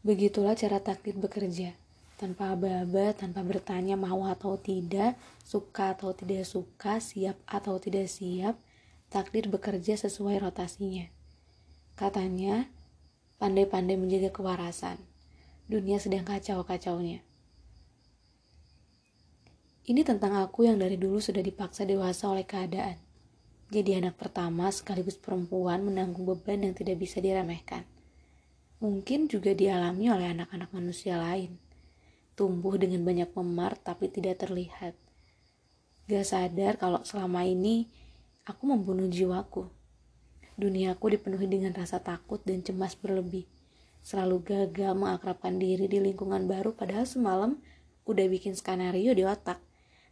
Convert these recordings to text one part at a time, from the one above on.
Begitulah cara takdir bekerja. Tanpa aba-aba, tanpa bertanya mau atau tidak, suka atau tidak suka, siap atau tidak siap, takdir bekerja sesuai rotasinya. Katanya, pandai-pandai menjaga kewarasan. Dunia sedang kacau-kacaunya. Ini tentang aku yang dari dulu sudah dipaksa dewasa oleh keadaan. Jadi anak pertama sekaligus perempuan menanggung beban yang tidak bisa diremehkan mungkin juga dialami oleh anak-anak manusia lain. Tumbuh dengan banyak memar tapi tidak terlihat. Gak sadar kalau selama ini aku membunuh jiwaku. Duniaku dipenuhi dengan rasa takut dan cemas berlebih. Selalu gagal mengakrabkan diri di lingkungan baru padahal semalam udah bikin skenario di otak.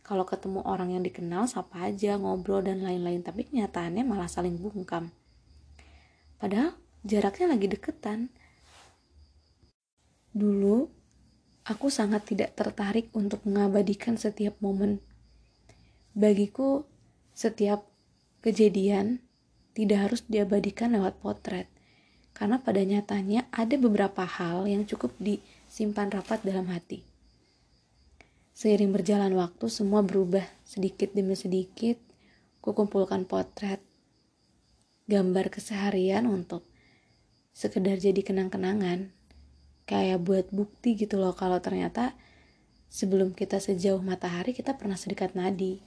Kalau ketemu orang yang dikenal, sapa aja, ngobrol dan lain-lain. Tapi kenyataannya malah saling bungkam. Padahal jaraknya lagi deketan Dulu, aku sangat tidak tertarik untuk mengabadikan setiap momen. Bagiku, setiap kejadian tidak harus diabadikan lewat potret, karena pada nyatanya ada beberapa hal yang cukup disimpan rapat dalam hati. Seiring berjalan waktu, semua berubah sedikit demi sedikit. Kukumpulkan potret, gambar keseharian untuk sekedar jadi kenang-kenangan kayak buat bukti gitu loh kalau ternyata sebelum kita sejauh matahari kita pernah sedekat nadi.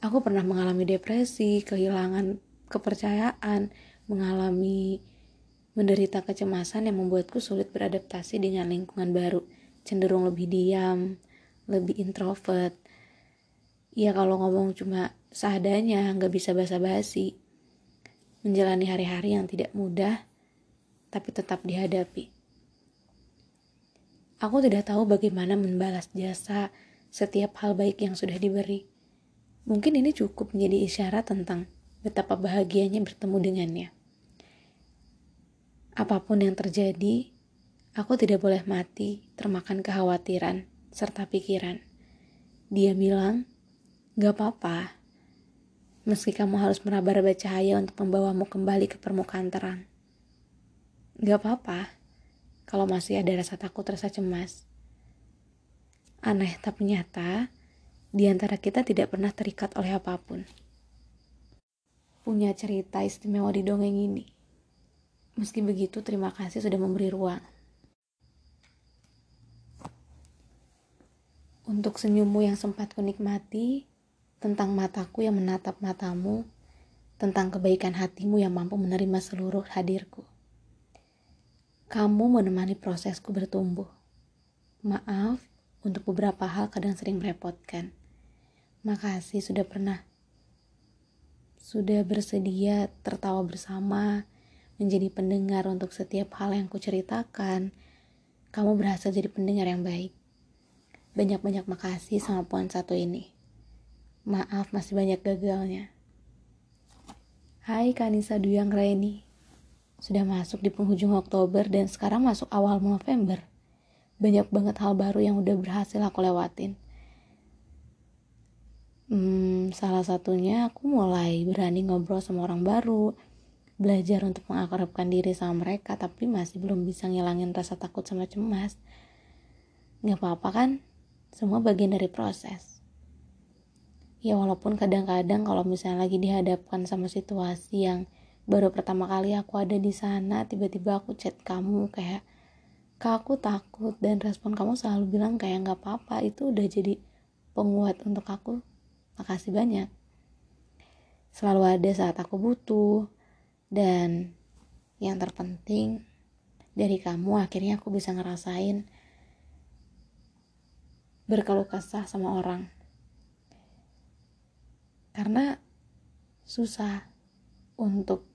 Aku pernah mengalami depresi, kehilangan kepercayaan, mengalami menderita kecemasan yang membuatku sulit beradaptasi dengan lingkungan baru, cenderung lebih diam, lebih introvert. Ya kalau ngomong cuma seadanya, nggak bisa basa-basi. Menjalani hari-hari yang tidak mudah, tapi tetap dihadapi. Aku tidak tahu bagaimana membalas jasa setiap hal baik yang sudah diberi. Mungkin ini cukup menjadi isyarat tentang betapa bahagianya bertemu dengannya. Apa pun yang terjadi, aku tidak boleh mati termakan kekhawatiran serta pikiran. Dia bilang, gak apa-apa, meski kamu harus meraba-raba cahaya untuk membawamu kembali ke permukaan terang. Gak apa-apa, kalau masih ada rasa takut, rasa cemas. Aneh tapi nyata, di antara kita tidak pernah terikat oleh apa pun. Punya cerita istimewa di dongeng ini. Meski begitu, terima kasih sudah memberi ruang. Untuk senyummu yang sempat kunikmati, tentang mataku yang menatap matamu, tentang kebaikan hatimu yang mampu menerima seluruh hadirku. Kamu menemani prosesku bertumbuh. Maaf untuk beberapa hal kadang sering merepotkan. Makasih sudah pernah sudah bersedia tertawa bersama, menjadi pendengar untuk setiap hal yang kuceritakan. Kamu berhasil jadi pendengar yang baik. Banyak-banyak makasih sama poin satu ini. Maaf masih banyak gagalnya. Hai Kanisa Duyang Raini. Sudah masuk di penghujung Oktober dan sekarang masuk awal November. Banyak banget hal baru yang udah berhasil aku lewatin. Hmm, salah satunya aku mulai berani ngobrol sama orang baru, belajar untuk mengakrabkan diri sama mereka, tapi masih belum bisa ngilangin rasa takut sama cemas. Gak apa-apa kan? Semua bagian dari proses. Ya walaupun kadang-kadang kalau misalnya lagi dihadapkan sama situasi yang baru pertama kali aku ada di sana tiba-tiba aku chat kamu kayak kak aku takut. Dan respon kamu selalu bilang kayak nggak apa-apa itu udah jadi penguat untuk aku. Makasih banyak. Selalu ada saat aku butuh. Dan yang terpenting dari kamu akhirnya aku bisa ngerasain berkeluh kesah sama orang. Karena susah untuk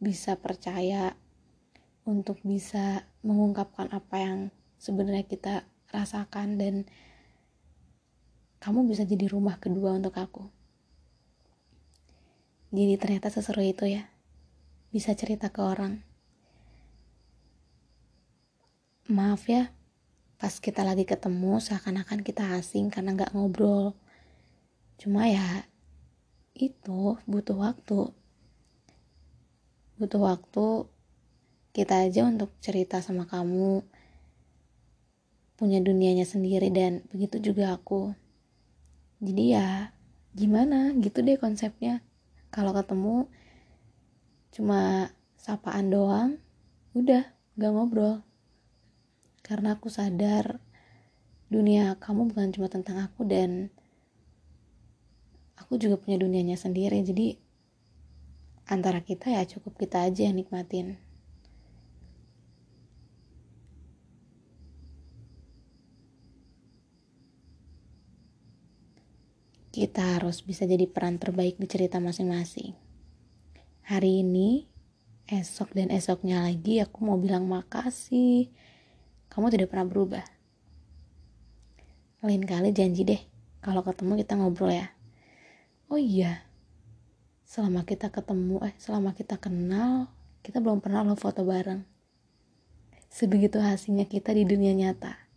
bisa percaya untuk bisa mengungkapkan apa yang sebenarnya kita rasakan dan kamu bisa jadi rumah kedua untuk aku. Jadi ternyata seseru itu ya. Bisa cerita ke orang. Maaf ya, pas kita lagi ketemu seakan-akan kita asing karena nggak ngobrol. Cuma ya, itu butuh waktu butuh waktu kita aja untuk cerita sama kamu punya dunianya sendiri dan begitu juga aku. Jadi ya gimana? Gitu deh konsepnya. Kalau ketemu cuma sapaan doang udah gak ngobrol. Karena aku sadar dunia kamu bukan cuma tentang aku dan aku juga punya dunianya sendiri. Jadi antara kita ya cukup kita aja yang nikmatin. Kita harus bisa jadi peran terbaik di cerita masing-masing. Hari ini esok dan esoknya lagi aku mau bilang makasih. Kamu tidak pernah berubah. Lain kali janji deh kalau ketemu kita ngobrol ya. Oh iya selama kita ketemu eh selama kita kenal kita belum pernah lo foto bareng. Sebegitu hasilnya kita di dunia nyata